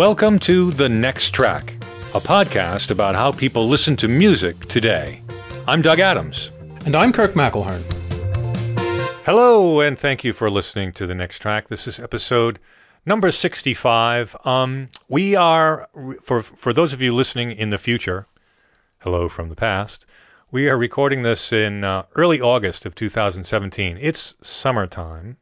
Welcome to The Next Track, a podcast about how people listen to music today. I'm Doug Adams. And I'm Kirk McElhearn. Hello, and thank you for listening to The Next Track. This is episode number 65. Um, we are, for, for those of you listening in the future, hello from the past, we are recording this in uh, early August of 2017. It's summertime.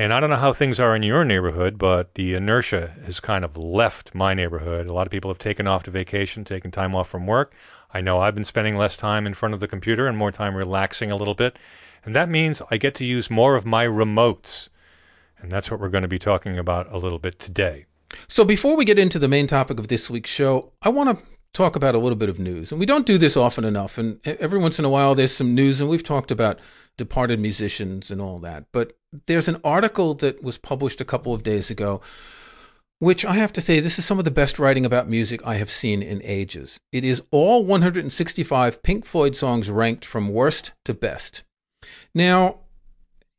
And I don't know how things are in your neighborhood, but the inertia has kind of left my neighborhood. A lot of people have taken off to vacation, taken time off from work. I know I've been spending less time in front of the computer and more time relaxing a little bit. And that means I get to use more of my remotes. And that's what we're going to be talking about a little bit today. So before we get into the main topic of this week's show, I want to talk about a little bit of news. And we don't do this often enough. And every once in a while, there's some news, and we've talked about departed musicians and all that. But there's an article that was published a couple of days ago, which I have to say, this is some of the best writing about music I have seen in ages. It is all 165 Pink Floyd songs ranked from worst to best. Now,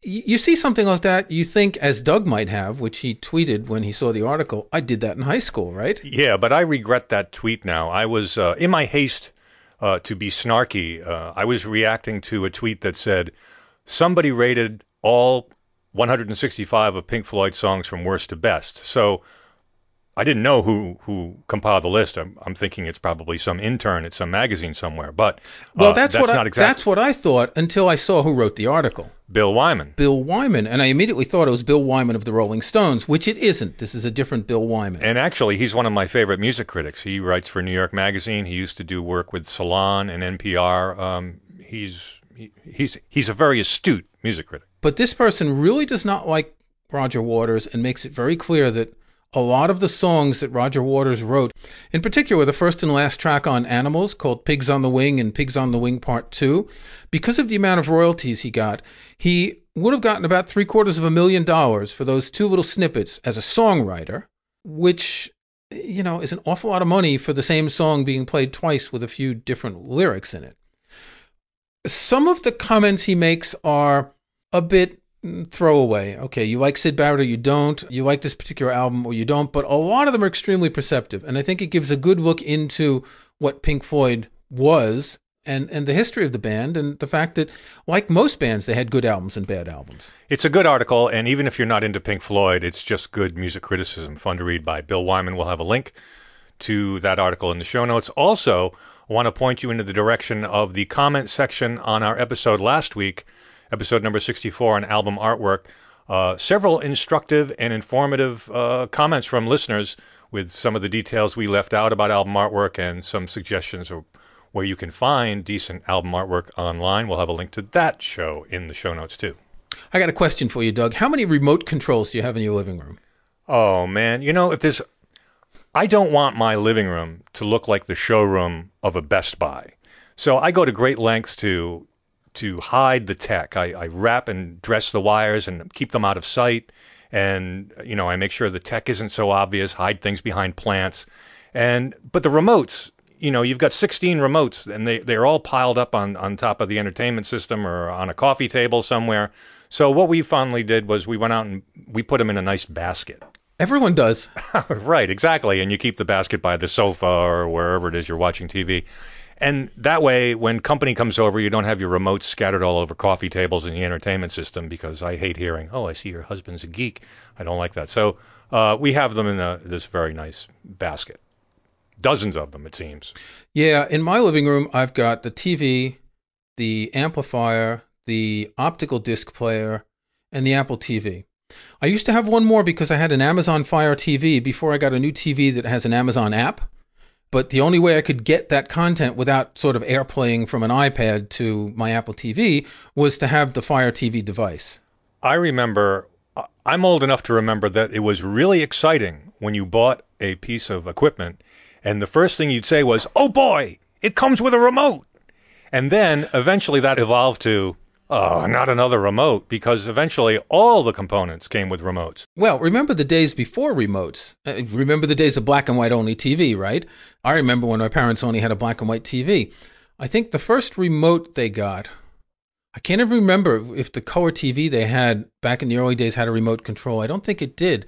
you see something like that, you think, as Doug might have, which he tweeted when he saw the article, I did that in high school, right? Yeah, but I regret that tweet now. I was, uh, in my haste uh, to be snarky, uh, I was reacting to a tweet that said, somebody rated all 165 of Pink Floyd songs from worst to best. So I didn't know who who compiled the list. I'm, I'm, thinking it's probably some intern at some magazine somewhere. But uh, well, that's, that's what I, exactly. that's what I thought until I saw who wrote the article. Bill Wyman. Bill Wyman, and I immediately thought it was Bill Wyman of the Rolling Stones, which it isn't. This is a different Bill Wyman. And actually, he's one of my favorite music critics. He writes for New York Magazine. He used to do work with Salon and NPR. Um, he's he, he's he's a very astute music critic. But this person really does not like Roger Waters and makes it very clear that a lot of the songs that Roger Waters wrote, in particular the first and last track on Animals called Pigs on the Wing and Pigs on the Wing Part 2, because of the amount of royalties he got, he would have gotten about three quarters of a million dollars for those two little snippets as a songwriter, which, you know, is an awful lot of money for the same song being played twice with a few different lyrics in it. Some of the comments he makes are a bit Mm, throwaway. Okay, you like Syd Barrett or you don't. You like this particular album or you don't. But a lot of them are extremely perceptive, and I think it gives a good look into what Pink Floyd was and and the history of the band and the fact that like most bands they had good albums and bad albums. It's a good article and even if you're not into Pink Floyd, it's just good music criticism, fun to read by Bill Wyman. We'll have a link to that article in the show notes. Also, want to point you into the direction of the comment section on our episode last week episode number 64 on album artwork. Uh, several instructive and informative uh, comments from listeners with some of the details we left out about album artwork and some suggestions of where you can find decent album artwork online. We'll have a link to that show in the show notes too. I got a question for you, Doug. How many remote controls do you have in your living room? Oh man, you know if there's, I don't want my living room to look like the showroom of a Best Buy. So I go to great lengths to to hide the tech. I, I wrap and dress the wires and keep them out of sight. And, you know, I make sure the tech isn't so obvious, hide things behind plants. And, but the remotes, you know, you've got 16 remotes and they, they're all piled up on, on top of the entertainment system or on a coffee table somewhere. So what we finally did was we went out and we put them in a nice basket. Everyone does. right, exactly. And you keep the basket by the sofa or wherever it is you're watching TV. And that way, when company comes over, you don't have your remotes scattered all over coffee tables in the entertainment system because I hate hearing, oh, I see your husband's a geek. I don't like that. So uh, we have them in a, this very nice basket. Dozens of them, it seems. Yeah. In my living room, I've got the TV, the amplifier, the optical disc player, and the Apple TV. I used to have one more because I had an Amazon Fire TV before I got a new TV that has an Amazon app. But the only way I could get that content without sort of airplaying from an iPad to my Apple TV was to have the Fire TV device. I remember, I'm old enough to remember that it was really exciting when you bought a piece of equipment and the first thing you'd say was, oh boy, it comes with a remote. And then eventually that evolved to, Oh, not another remote, because eventually all the components came with remotes. Well, remember the days before remotes. Uh, remember the days of black and white only TV, right? I remember when my parents only had a black and white TV. I think the first remote they got I can't even remember if the color TV they had back in the early days had a remote control. I don't think it did.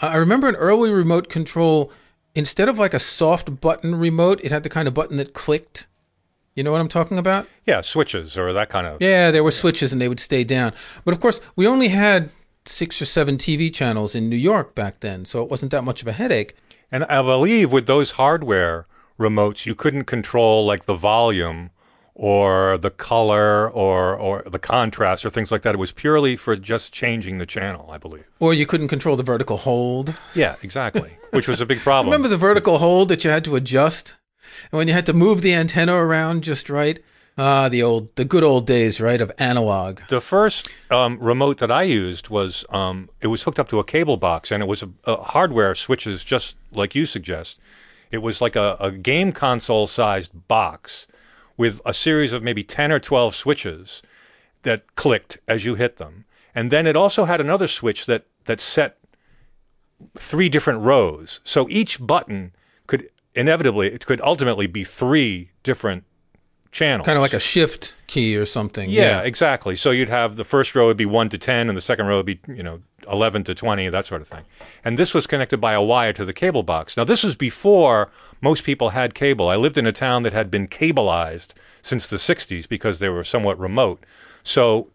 I remember an early remote control, instead of like a soft button remote, it had the kind of button that clicked. You know what I'm talking about? Yeah, switches or that kind of. Yeah, there were switches and they would stay down. But of course, we only had six or seven TV channels in New York back then, so it wasn't that much of a headache. And I believe with those hardware remotes, you couldn't control like the volume or the color or or the contrast or things like that. It was purely for just changing the channel, I believe. Or you couldn't control the vertical hold. Yeah, exactly. Which was a big problem. Remember the vertical hold that you had to adjust? And when you had to move the antenna around just right? Ah, the old, the good old days, right, of analog. The first um, remote that I used was um, it was hooked up to a cable box, and it was a, a hardware switches, just like you suggest. It was like a, a game console sized box with a series of maybe 10 or 12 switches that clicked as you hit them. And then it also had another switch that, that set three different rows. So each button could inevitably, it could ultimately be three different channels. Kind of like a shift key or something. Yeah, yeah, exactly. So you'd have the first row would be 1 to 10 and the second row would be, you know, 11 to 20, that sort of thing. And this was connected by a wire to the cable box. Now, this was before most people had cable. I lived in a town that had been cableized since the 60s because they were somewhat remote. So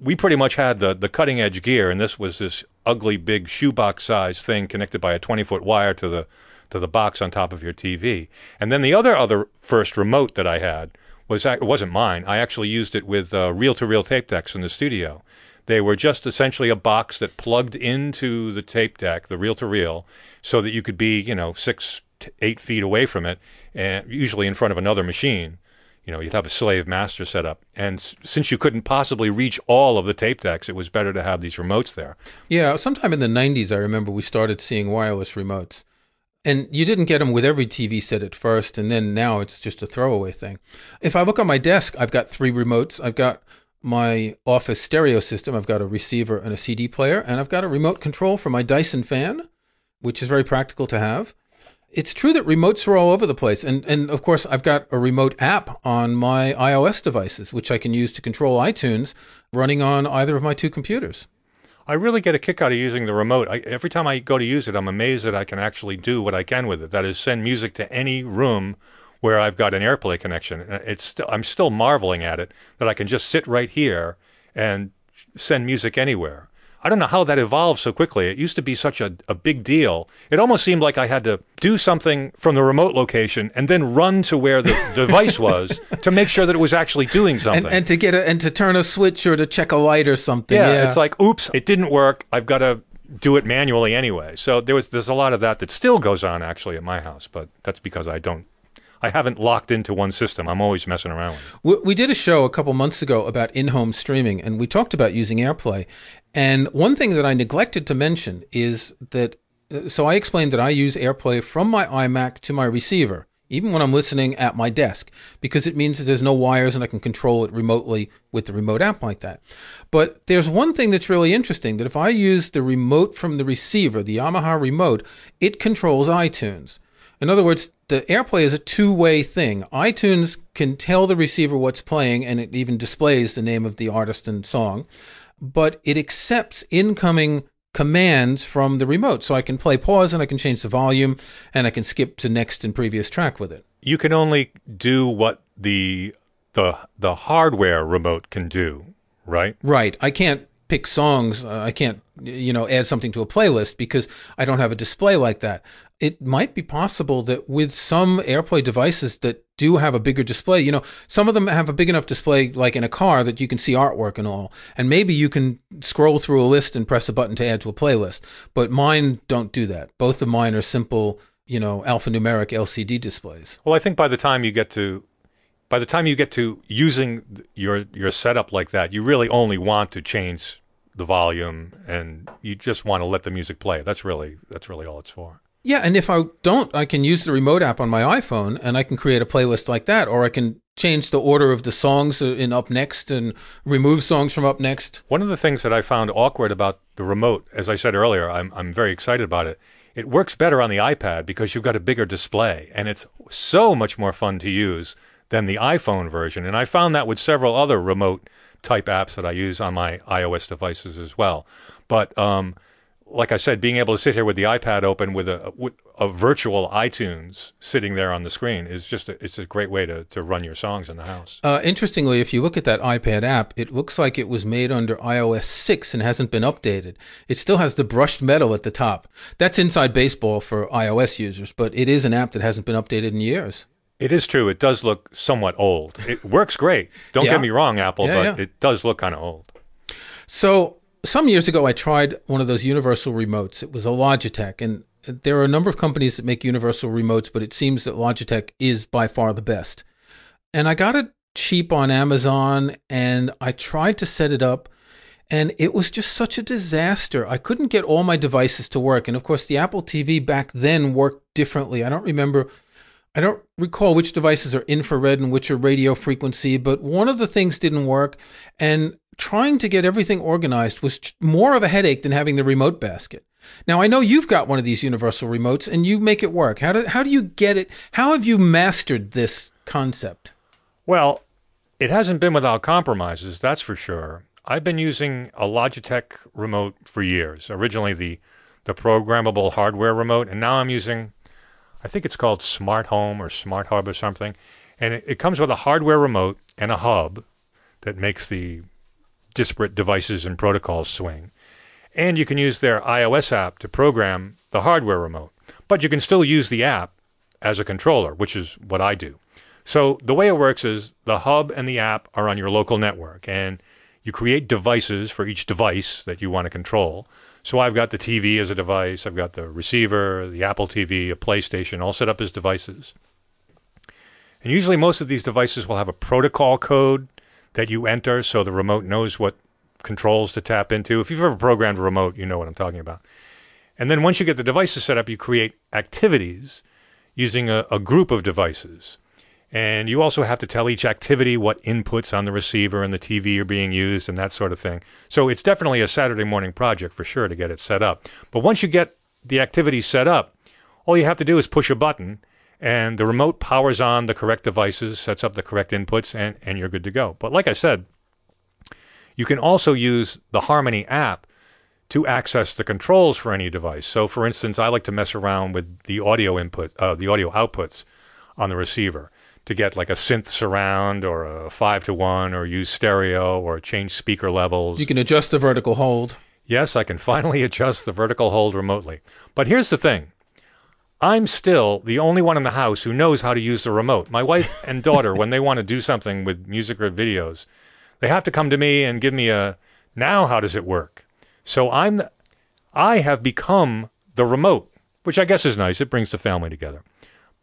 we pretty much had the, the cutting edge gear, and this was this ugly big shoebox size thing connected by a 20 foot wire to the to the box on top of your TV. And then the other other first remote that I had was it wasn't mine. I actually used it with reel to reel tape decks in the studio. They were just essentially a box that plugged into the tape deck, the reel to reel, so that you could be, you know, six to eight feet away from it, and usually in front of another machine. You know, you'd have a slave master set up. And s- since you couldn't possibly reach all of the tape decks, it was better to have these remotes there. Yeah, sometime in the 90s, I remember we started seeing wireless remotes. And you didn't get them with every TV set at first, and then now it's just a throwaway thing. If I look on my desk, I've got three remotes. I've got my office stereo system. I've got a receiver and a CD player, and I've got a remote control for my Dyson fan, which is very practical to have. It's true that remotes are all over the place. And, and of course, I've got a remote app on my iOS devices, which I can use to control iTunes running on either of my two computers. I really get a kick out of using the remote. I, every time I go to use it, I'm amazed that I can actually do what I can with it. That is, send music to any room where I've got an AirPlay connection. Uh, it's still, I'm still marveling at it that I can just sit right here and send music anywhere. I don't know how that evolved so quickly. It used to be such a, a big deal. It almost seemed like I had to do something from the remote location and then run to where the device was to make sure that it was actually doing something. And, and to get a, and to turn a switch or to check a light or something. Yeah, Yeah, it's like, oops, it didn't work. I've got to do it manually anyway. So there was there's a lot of that that still goes on actually at my house, but that's because I don't I haven't locked into one system. I'm always messing around. We, we did a show a couple months ago about in-home streaming, and we talked about using AirPlay. And one thing that I neglected to mention is that. uh, So I explained that I use AirPlay from my iMac to my receiver, even when I'm listening at my desk, because it means that there's no wires and I can control it remotely with the remote app like that. But there's one thing that's really interesting that if I use the remote from the receiver, the Yamaha remote, it controls iTunes. In other words, the AirPlay is a two-way thing. iTunes can tell the receiver what's playing and it even displays the name of the artist and song, but it accepts incoming commands from the remote. So I can play pause and I can change the volume and I can skip to next and previous track with it. You can only do what the the the hardware remote can do, right? Right. I can't pick songs. Uh, I can't, you know, add something to a playlist because I don't have a display like that. It might be possible that with some AirPlay devices that do have a bigger display, you know, some of them have a big enough display, like in a car, that you can see artwork and all. And maybe you can scroll through a list and press a button to add to a playlist. But mine don't do that. Both of mine are simple, you know, alphanumeric LCD displays. Well, I think by the time you get to by the time you get to using your your setup like that, you really only want to change the volume and you just want to let the music play. That's really that's really all it's for. Yeah, and if I don't, I can use the remote app on my iPhone and I can create a playlist like that, or I can change the order of the songs in up next and remove songs from up next. One of the things that I found awkward about the remote, as I said earlier, I'm I'm very excited about it. It works better on the iPad because you've got a bigger display and it's so much more fun to use than the iPhone version. And I found that with several other remote type apps that I use on my iOS devices as well. But um, like I said, being able to sit here with the iPad open with a with a virtual iTunes sitting there on the screen is just a, it's a great way to, to run your songs in the house. Uh, interestingly, if you look at that iPad app, it looks like it was made under iOS 6 and hasn't been updated. It still has the brushed metal at the top. That's inside baseball for iOS users, but it is an app that hasn't been updated in years. It is true. It does look somewhat old. It works great. Don't Yeah. get me wrong, Apple, Yeah, but yeah. it does look kind of old. So some years ago, I tried one of those universal remotes. It was a Logitech, and there are a number of companies that make universal remotes, but it seems that Logitech is by far the best. And I got it cheap on Amazon, and I tried to set it up, and it was just such a disaster. I couldn't get all my devices to work, and of course, the Apple TV back then worked differently. I don't remember. I don't recall which devices are infrared and which are radio frequency, but one of the things didn't work. And trying to get everything organized was more of a headache than having the remote basket. Now, I know you've got one of these universal remotes and you make it work. How do, how do you get it? How have you mastered this concept? Well, it hasn't been without compromises, that's for sure. I've been using a Logitech remote for years. Originally the the programmable hardware remote, and now I'm using I think it's called Smart Home or Smart Hub or something. And it, it comes with a hardware remote and a hub that makes the disparate devices and protocols swing. And you can use their iOS app to program the hardware remote. But you can still use the app as a controller, which is what I do. So the way it works is the hub and the app are on your local network, and you create devices for each device that you want to control. So I've got the TV as a device, I've got the receiver, the Apple TV, a PlayStation, all set up as devices. And usually most of these devices will have a protocol code that you enter so the remote knows what controls to tap into. If you've ever programmed a remote, you know what I'm talking about. And then once you get the devices set up, you create activities using a, a group of devices. And you also have to tell each activity what inputs on the receiver and the TV are being used and that sort of thing. So it's definitely a Saturday morning project for sure to get it set up. But once you get the activities set up, all you have to do is push a button and the remote powers on the correct devices, sets up the correct inputs, and, and you're good to go. But like I said, you can also use the Harmony app to access the controls for any device. So, for instance, I like to mess around with the audio input, uh, the audio outputs on the receiver to get like a synth surround or a five to one, or use stereo or change speaker levels. You can adjust the vertical hold. Yes, I can finally adjust the vertical hold remotely. But here's the thing. I'm still the only one in the house who knows how to use the remote. My wife and daughter, when they want to do something with music or videos, they have to come to me and give me a now how does it work? So I'm the, I have become the remote, which I guess is nice. It brings the family together.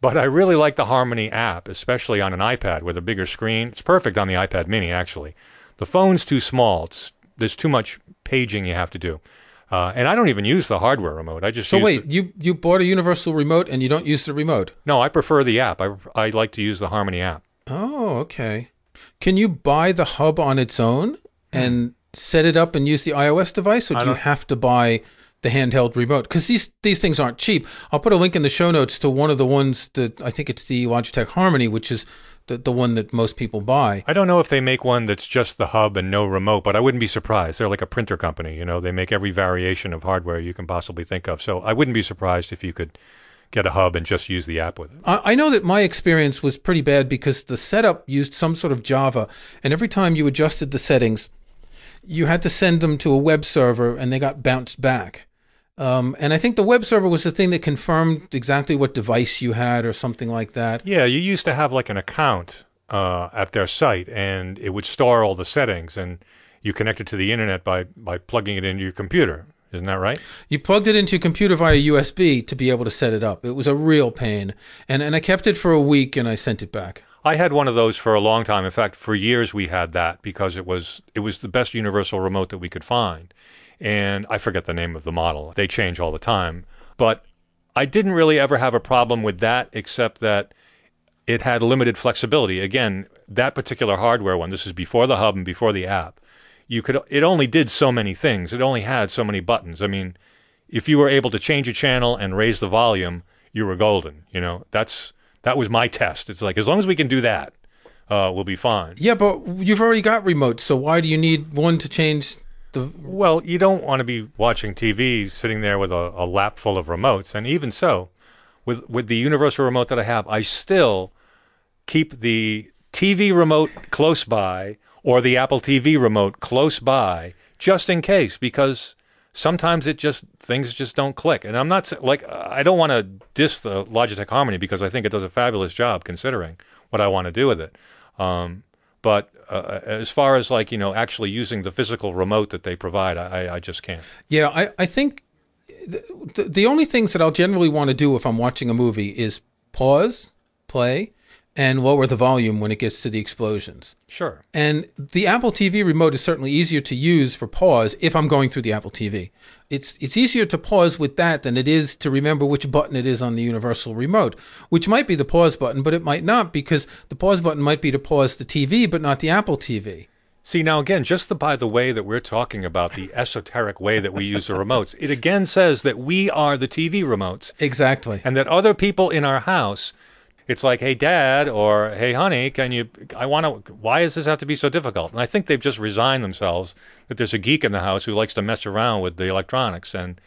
But I really like the Harmony app, especially on an iPad with a bigger screen. It's perfect on the iPad mini actually. The phone's too small. It's, there's too much paging you have to do. Uh, and I don't even use the hardware remote. I just So use wait, the- you you bought a universal remote and you don't use the remote? no, I prefer the app. I I like to use the Harmony app. Oh, okay. Can you buy the hub on its own and set it up and use the iOS device, or. Do you have to buy the handheld remote? Because these these things aren't cheap. I'll put a link in the show notes to one of the ones that I think it's the Logitech Harmony, which is the the one that most people buy. I don't know if they make one that's just the hub and no remote, but I wouldn't be surprised. They're like a printer company, you know. They make every variation of hardware you can possibly think of. So I wouldn't be surprised if you could get a hub and just use the app with it. I I know that my experience was pretty bad because the setup used some sort of Java, and every time you adjusted the settings, you had to send them to a web server, and they got bounced back. Um, and I think the web server was the thing that confirmed exactly what device you had, or something like that. Yeah, you used to have like an account uh, at their site, and it would store all the settings, and you connected to the internet by by plugging it into your computer. Isn't that right? You plugged it into your computer via USB to be able to set it up. It was a real pain, and and I kept it for a week, and I sent it back. I had one of those for a long time. In fact, for years we had that because it was it was the best universal remote that we could find. And I forget the name of the model. They change all the time. But I didn't really ever have a problem with that except that it had limited flexibility. Again, that particular hardware one, this is before the hub and before the app. You could it only did so many things. It only had so many buttons. I mean, if you were able to change a channel and raise the volume, you were golden, you know. That's that was my test. It's like as long as we can do that, uh, will be fine. Yeah, but you've already got remotes, so why do you need one to change the? Well, you don't want to be watching TV sitting there with a, a lap full of remotes, and even so, with with the universal remote that I have, I still keep the TV remote close by or the Apple TV remote close by just in case because sometimes it just things just don't click. And I'm not like I don't want to diss the Logitech Harmony because I think it does a fabulous job considering what I want to do with it. Um, but uh, as far as like you know actually using the physical remote that they provide, I, I just can't. Yeah, I I think the, the only things that I'll generally want to do if I'm watching a movie is pause, play, and lower the volume when it gets to the explosions. Sure. And the Apple TV remote is certainly easier to use for pause if I'm going through the Apple TV. It's it's easier to pause with that than it is to remember which button it is on the universal remote, which might be the pause button, but it might not because the pause button might be to pause the TV but not the Apple TV. See, now again, just the, by the way that we're talking about the esoteric way that we use the remotes, it again says that we are the TV remotes Exactly. and that other people in our house, it's like, hey, dad, or hey, honey, can you, I want to, why does this have to be so difficult? And I think they've just resigned themselves that there's a geek in the house who likes to mess around with the electronics. And,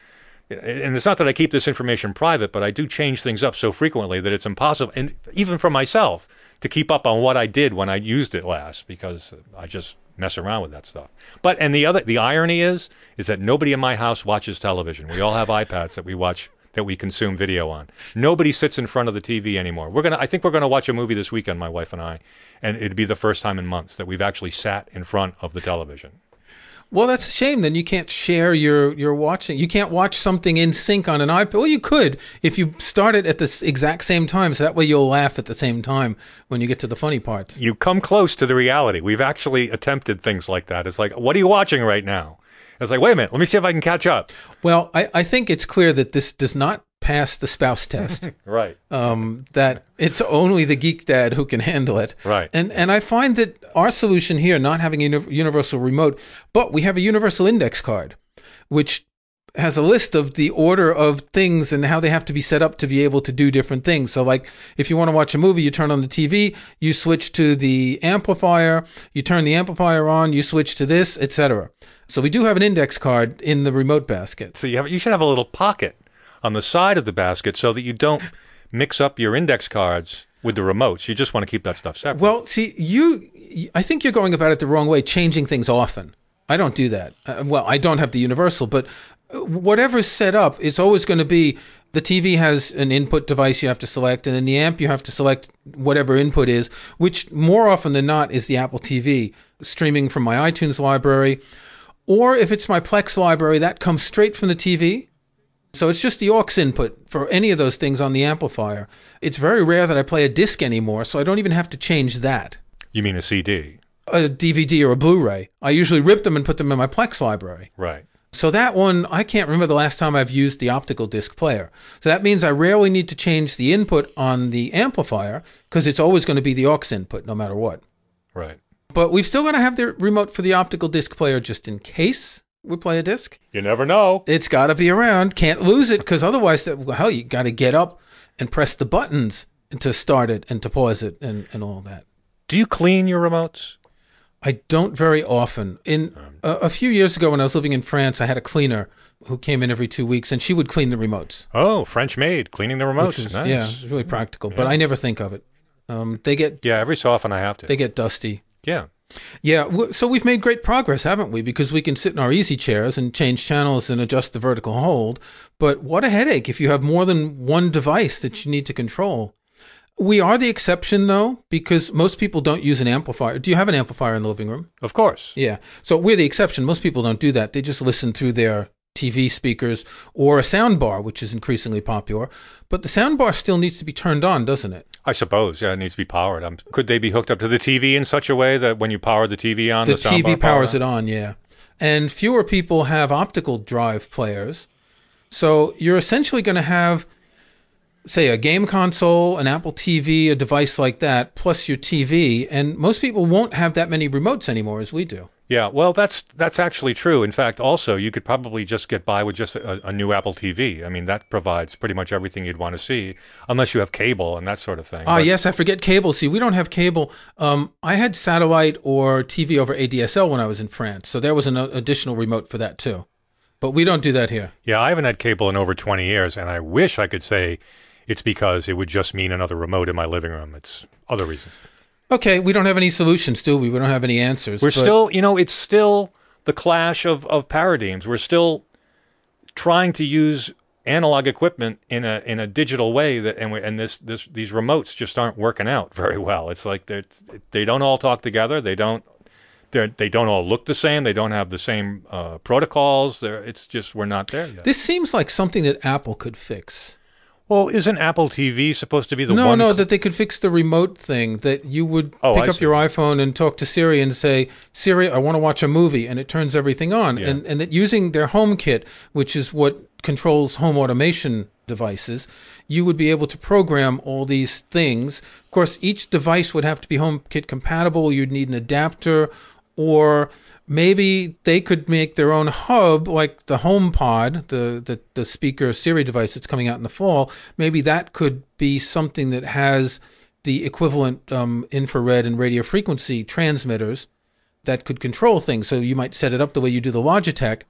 and it's not that I keep this information private, but I do change things up so frequently that it's impossible, and even for myself, to keep up on what I did when I used it last because I just mess around with that stuff. But and the other the irony is is that nobody in my house watches television. We all have iPads that we watch that we consume video on. Nobody sits in front of the TV anymore. We're gonna I think we're gonna watch a movie this weekend, my wife and I, and it'd be the first time in months that we've actually sat in front of the television. Well, that's a shame. Then you can't share your your watching. You can't watch something in sync on an iPad. Well, you could if you start it at the exact same time, so that way you'll laugh at the same time when you get to the funny parts. You come close to the reality. We've actually attempted things like that. It's like, what are you watching right now? It's like, wait a minute, let me see if I can catch up. Well, I, I think it's clear that this does not pass the spouse test. Right. um, that it's only the geek dad who can handle it. Right. And and I find that our solution here, not having a uni- universal remote, but we have a universal index card, which has a list of the order of things and how they have to be set up to be able to do different things. So like if you want to watch a movie, you turn on the TV, you switch to the amplifier, you turn the amplifier on, you switch to this, etc. So we do have an index card in the remote basket. So you have you should have a little pocket on the side of the basket so that you don't mix up your index cards with the remotes. You just want to keep that stuff separate. Well, see, you, I think you're going about it the wrong way, changing things often. I don't do that. Uh, well, I don't have the universal, but whatever's set up, it's always going to be the TV has an input device you have to select, and in the amp, you have to select whatever input is, which more often than not is the Apple TV streaming from my iTunes library. Or if it's my Plex library, that comes straight from the TV. So it's just the aux input for any of those things on the amplifier. It's very rare that I play a disc anymore, so I don't even have to change that. you mean a CD. A DVD or a Blu-ray. I usually rip them and put them in my Plex library. Right. So that one, I can't remember the last time I've used the optical disc player. So that means I rarely need to change the input on the amplifier because it's always going to be the aux input no matter what. Right. But we've still got to have the remote for the optical disc player just in case we play a disc. You never know. It's got to be around. Can't lose it because otherwise, that, well, hell, you got to get up and press the buttons to start it and to pause it and, and all that. Do you clean your remotes? I don't very often. In a, a few years ago, when I was living in France, I had a cleaner who came in every two weeks, and she would clean the remotes. Oh, French maid cleaning the remotes. Is, nice. Yeah, it's really practical. But I never think of it. Um, they get Yeah, every so often I have to. they get dusty. yeah. Yeah, so we've made great progress, haven't we? Because we can sit in our easy chairs and change channels and adjust the vertical hold. But what a headache if you have more than one device that you need to control. We are the exception, though, because most people don't use an amplifier. Do you have an amplifier in the living room? Of course. Yeah. So we're the exception. Most people don't do that. They just listen through their TV speakers or a sound bar, which is increasingly popular. But the sound bar still needs to be turned on, doesn't it? I suppose. Yeah, it needs to be powered. Um, could they be hooked up to the TV in such a way that when you power the TV on, The, the, TV powers it on, yeah. And fewer people have optical drive players. So you're essentially going to have, say, a game console, an Apple TV, a device like that, plus your TV. And most people won't have that many remotes anymore as we do. Yeah, well, that's that's actually true. In fact, also you could probably just get by with just a, a new Apple TV. I mean, that provides pretty much everything you'd want to see, unless you have cable and that sort of thing. Ah, But- yes, I forget cable. See, we don't have cable. Um, I had satellite or TV over ADSL when I was in France, so there was an additional remote for that too. But we don't do that here. Yeah, I haven't had cable in over 20 years, and I wish I could say it's because it would just mean another remote in my living room. It's other reasons. Okay, we don't have any solutions, do we? We don't have any answers. We're but- still, you know, it's still the clash of, of paradigms. We're still trying to use analog equipment in a in a digital way that and we, and this this these remotes just aren't working out very well. It's like they they don't all talk together. They don't they they don't all look the same. They don't have the same uh, protocols. They're, it's just we're not there yet. This seems like something that Apple could fix. Well, isn't Apple TV supposed to be the no, one? no, cl- that they could fix the remote thing that you would Oh, pick I up see. your iPhone and talk to Siri and say, Siri, I want to watch a movie, and it turns everything on. Yeah. And, and that using their HomeKit, which is what controls home automation devices, you would be able to program all these things. Of course, each device would have to be HomeKit compatible. You'd need an adapter, or maybe they could make their own hub, like the HomePod, the, the, the speaker Siri device that's coming out in the fall. Maybe that could be something that has the equivalent um, infrared and radio frequency transmitters that could control things. So you might set it up the way you do the Logitech.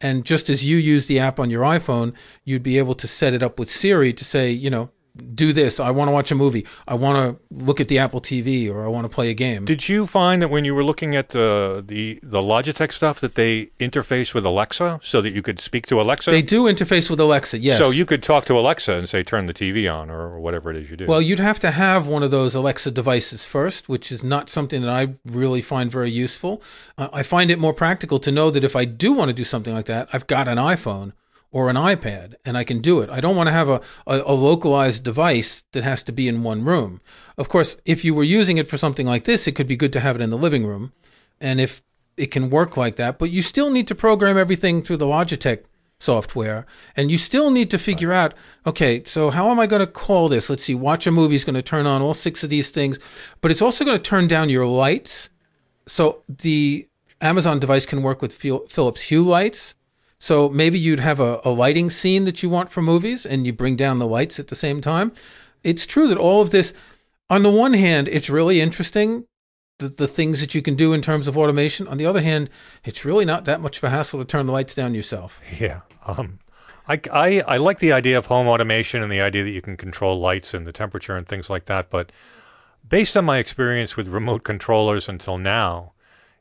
And just as you use the app on your iPhone, you'd be able to set it up with Siri to say, you know, do this. I want to watch a movie. I want to look at the Apple TV or I want to play a game. Did you find that when you were looking at the the the Logitech stuff that they interface with Alexa so that you could speak to Alexa? they do interface with Alexa, yes. So you could talk to Alexa and say turn the TV on or whatever it is you do. Well, you'd have to have one of those Alexa devices first, which is not something that I really find very useful. Uh, I find it more practical to know that if I do want to do something like that, I've got an iPhone or an iPad and I can do it. I don't want to have a, a, a localized device that has to be in one room. Of course, if you were using it for something like this, it could be good to have it in the living room. And if it can work like that, but you still need to program everything through the Logitech software and you still need to figure out okay so how am i going to call this let's see watch a movie is going to turn on all six of these things but it's also going to turn down your lights so the amazon device can work with philips hue lights so maybe you'd have a, a lighting scene that you want for movies and you bring down the lights at the same time it's true that all of this on the one hand it's really interesting the, the things that you can do in terms of automation. On the other hand, it's really not that much of a hassle to turn the lights down yourself. yeah. Um, I, I, I like the idea of home automation and the idea that you can control lights and the temperature and things like that. But based on my experience with remote controllers until now,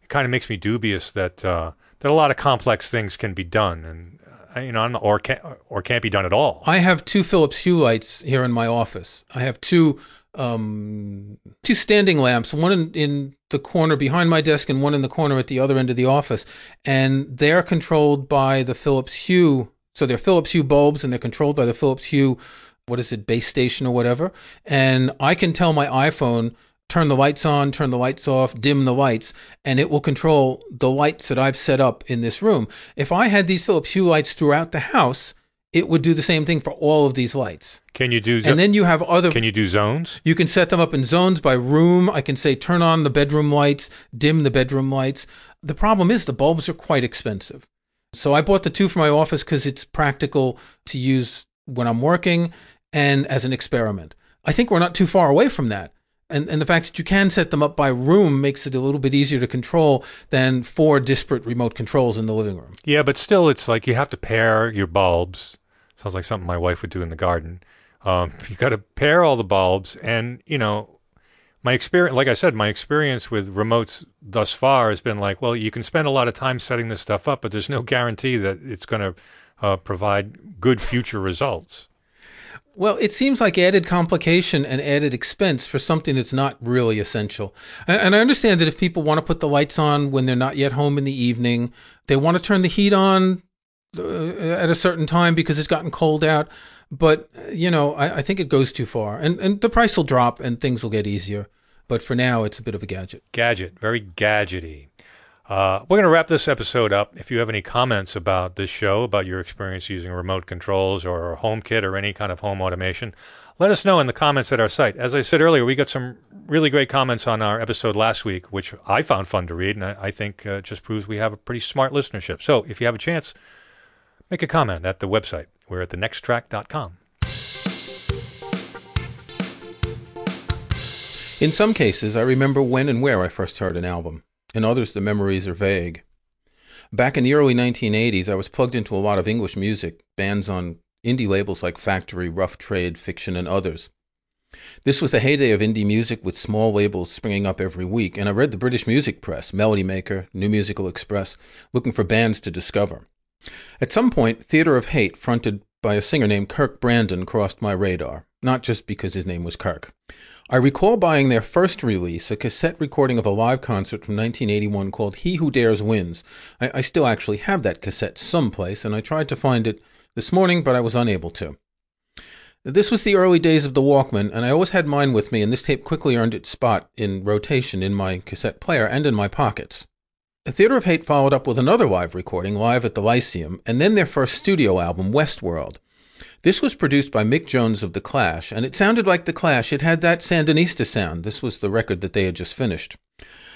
it kind of makes me dubious that uh, that a lot of complex things can be done and uh, you know or can or can't be done at all. I have two Philips Hue lights here in my office. I have two um, two standing lamps, one in, in the corner behind my desk and one in the corner at the other end of the office, and they're controlled by the Philips Hue. So they're Philips Hue bulbs, and they're controlled by the Philips Hue, what is it, base station or whatever. And I can tell my iPhone turn the lights on, turn the lights off, dim the lights, and it will control the lights that I've set up in this room. If I had these Philips Hue lights throughout the house, it would do the same thing for all of these lights. Can you do zo- And then you have other can you do zones? you can set them up in zones by room. I can say turn on the bedroom lights, dim the bedroom lights. The problem is the bulbs are quite expensive. So I bought the two for my office because it's practical to use when I'm working and as an experiment. I think we're not too far away from that. And, and the fact that you can set them up by room makes it a little bit easier to control than four disparate remote controls in the living room. Yeah, but still, it's like you have to pair your bulbs. Sounds like something my wife would do in the garden. Um, you got to pair all the bulbs, and you know, my experience, like I said, my experience with remotes thus far has been like, well, you can spend a lot of time setting this stuff up, but there's no guarantee that it's going to uh, provide good future results. Well, it seems like added complication and added expense for something that's not really essential. And, I understand that if people want to put the lights on when they're not yet home in the evening, they want to turn the heat on uh, at a certain time because it's gotten cold out. But, uh, you know, I, I think it goes too far. And, and the price will drop and things will get easier. But for now, it's a bit of a gadget. Gadget, very gadgety. Uh, we're going to wrap this episode up. If you have any comments about this show, about your experience using remote controls or HomeKit or any kind of home automation, let us know in the comments at our site. As I said earlier, we got some really great comments on our episode last week, which I found fun to read, and I, I think uh, just proves we have a pretty smart listenership. So if you have a chance, make a comment at the website. We're at thenexttrack.com. In some cases, I remember when and where I first heard an album. In others, the memories are vague. Back in the early 1980s, I was plugged into a lot of English music, bands on indie labels like Factory, Rough Trade, Fiction, and others. This was the heyday of indie music with small labels springing up every week, and I read the British music press, Melody Maker, New Musical Express, looking for bands to discover. At some point, Theatre of Hate, fronted by a singer named Kirk Brandon, crossed my radar, not just because his name was Kirk. I recall buying their first release, a cassette recording of a live concert from 1981 called He Who Dares Wins. I, I, still actually have that cassette someplace, and I tried to find it this morning, but I was unable to. This was the early days of the Walkman, and I always had mine with me, and this tape quickly earned its spot in rotation in my cassette player and in my pockets. Theatre of Hate followed up with another live recording, live at the Lyceum, and then their first studio album, Westworld. This was produced by Mick Jones of The Clash, and it sounded like The Clash. It had that Sandinista sound. This was the record that they had just finished.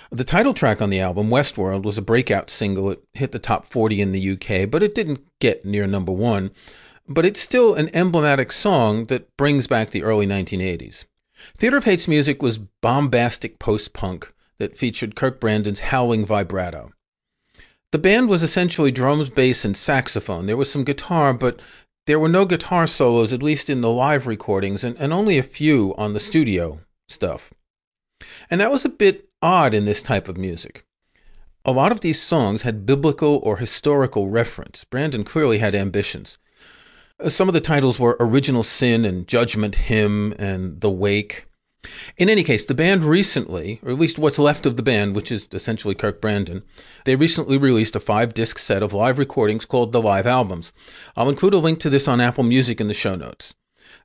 The title track on the album, Westworld, was a breakout single. It hit the top 40 in the UK, but it didn't get near number one. But it's still an emblematic song that brings back the early 1980s. Theatre of Hate's music was bombastic post punk that featured Kirk Brandon's howling vibrato. The band was essentially drums, bass, and saxophone. There was some guitar, but there were no guitar solos, at least in the live recordings, and, and only a few on the studio stuff. And that was a bit odd in this type of music. A lot of these songs had biblical or historical reference. Brandon clearly had ambitions. Uh, some of the titles were Original Sin and Judgment Hymn and The Wake. In any case, the band recently, or at least what's left of the band, which is essentially Kirk Brandon, they recently released a five disc set of live recordings called the Live Albums. I'll include a link to this on Apple Music in the show notes.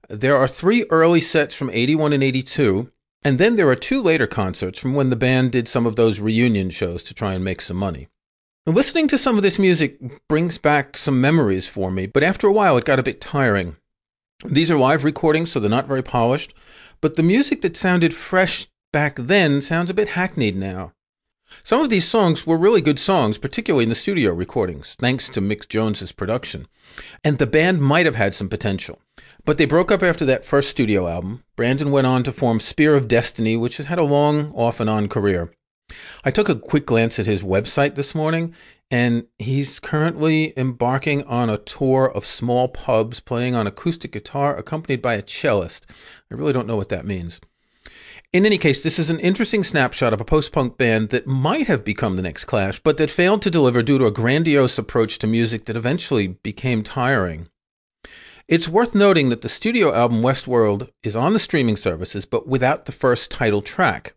There are three early sets from 81 and 82, and then there are two later concerts from when the band did some of those reunion shows to try and make some money. Listening to some of this music brings back some memories for me, but after a while it got a bit tiring. These are live recordings, so they're not very polished. But the music that sounded fresh back then sounds a bit hackneyed now. Some of these songs were really good songs, particularly in the studio recordings, thanks to Mick Jones's production. And the band might have had some potential. But they broke up after that first studio album. Brandon went on to form Spear of Destiny, which has had a long off and on career. I took a quick glance at his website this morning, and he's currently embarking on a tour of small pubs playing on acoustic guitar accompanied by a cellist. I really don't know what that means. In any case, this is an interesting snapshot of a post punk band that might have become the next Clash, but that failed to deliver due to a grandiose approach to music that eventually became tiring. It's worth noting that the studio album Westworld is on the streaming services, but without the first title track.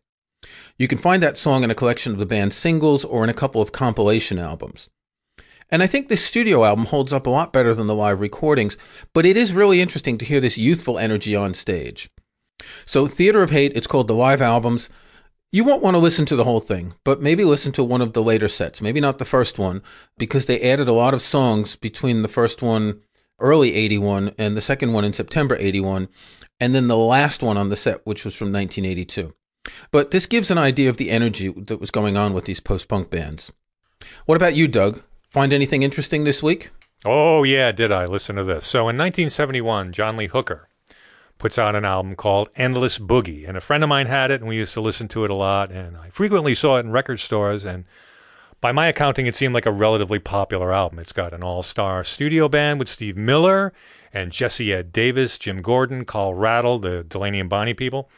You can find that song in a collection of the band's singles or in a couple of compilation albums. And I think this studio album holds up a lot better than the live recordings, but it is really interesting to hear this youthful energy on stage. So, Theatre of Hate, it's called the live albums. You won't want to listen to the whole thing, but maybe listen to one of the later sets. Maybe not the first one, because they added a lot of songs between the first one, early 81, and the second one in September 81, and then the last one on the set, which was from 1982. But this gives an idea of the energy that was going on with these post punk bands. What about you, Doug? Find anything interesting this week? Oh, yeah, did I? Listen to this. So in 1971, John Lee Hooker puts out an album called Endless Boogie. And a friend of mine had it, and we used to listen to it a lot. And I frequently saw it in record stores. And by my accounting, it seemed like a relatively popular album. It's got an all star studio band with Steve Miller and Jesse Ed Davis, Jim Gordon, Carl Radle, the Delaney and Bonnie people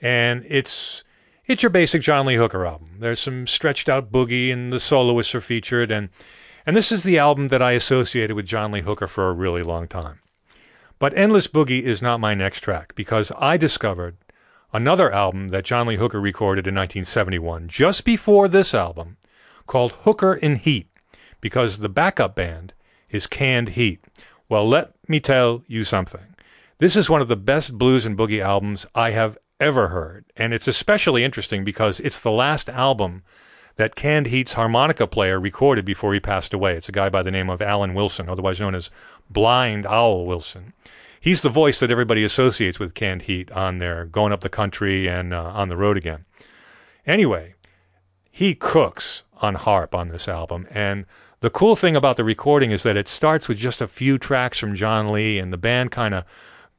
and it's it's your basic John Lee Hooker album. There's some stretched out boogie, and the soloists are featured, and and this is the album that I associated with John Lee Hooker for a really long time. But Endless Boogie is not my next track because I discovered another album that John Lee Hooker recorded in 1971, just before this album, called Hooker 'n Heat, because the backup band is Canned Heat. Well, let me tell you something. This is one of the best blues and boogie albums I have ever heard. And it's especially interesting because it's the last album that Canned Heat's harmonica player recorded before he passed away. It's a guy by the name of Alan Wilson, otherwise known as Blind Owl Wilson. He's the voice that everybody associates with Canned Heat on their going up the country and uh, on the road again. Anyway, he cooks on harp on this album, and the cool thing about the recording is that it starts with just a few tracks from John Lee, and the band kind of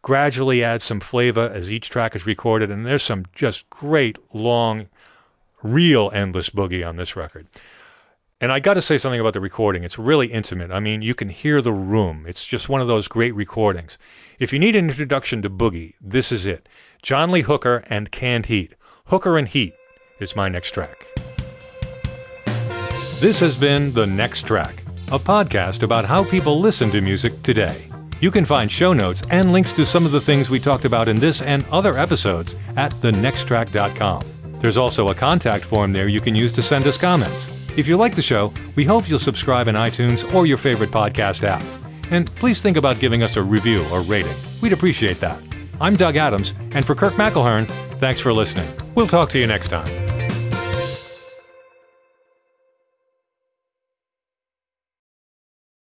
gradually adds some flavor as each track is recorded, and there's some just great long, real endless boogie on this record. And I got to say something about the recording. It's really intimate. I mean, you can hear the room. It's just one of those great recordings. If you need an introduction to boogie, this is it. John Lee Hooker and Canned Heat. Hooker and Heat is my next track. This has been The Next Track, a podcast about how people listen to music today. You can find show notes and links to some of the things we talked about in this and other episodes at thenexttrack.com. There's also a contact form there you can use to send us comments. If you like the show, we hope you'll subscribe in iTunes or your favorite podcast app. And please think about giving us a review or rating. We'd appreciate that. I'm Doug Adams, and for Kirk McElhearn, thanks for listening. We'll talk to you next time.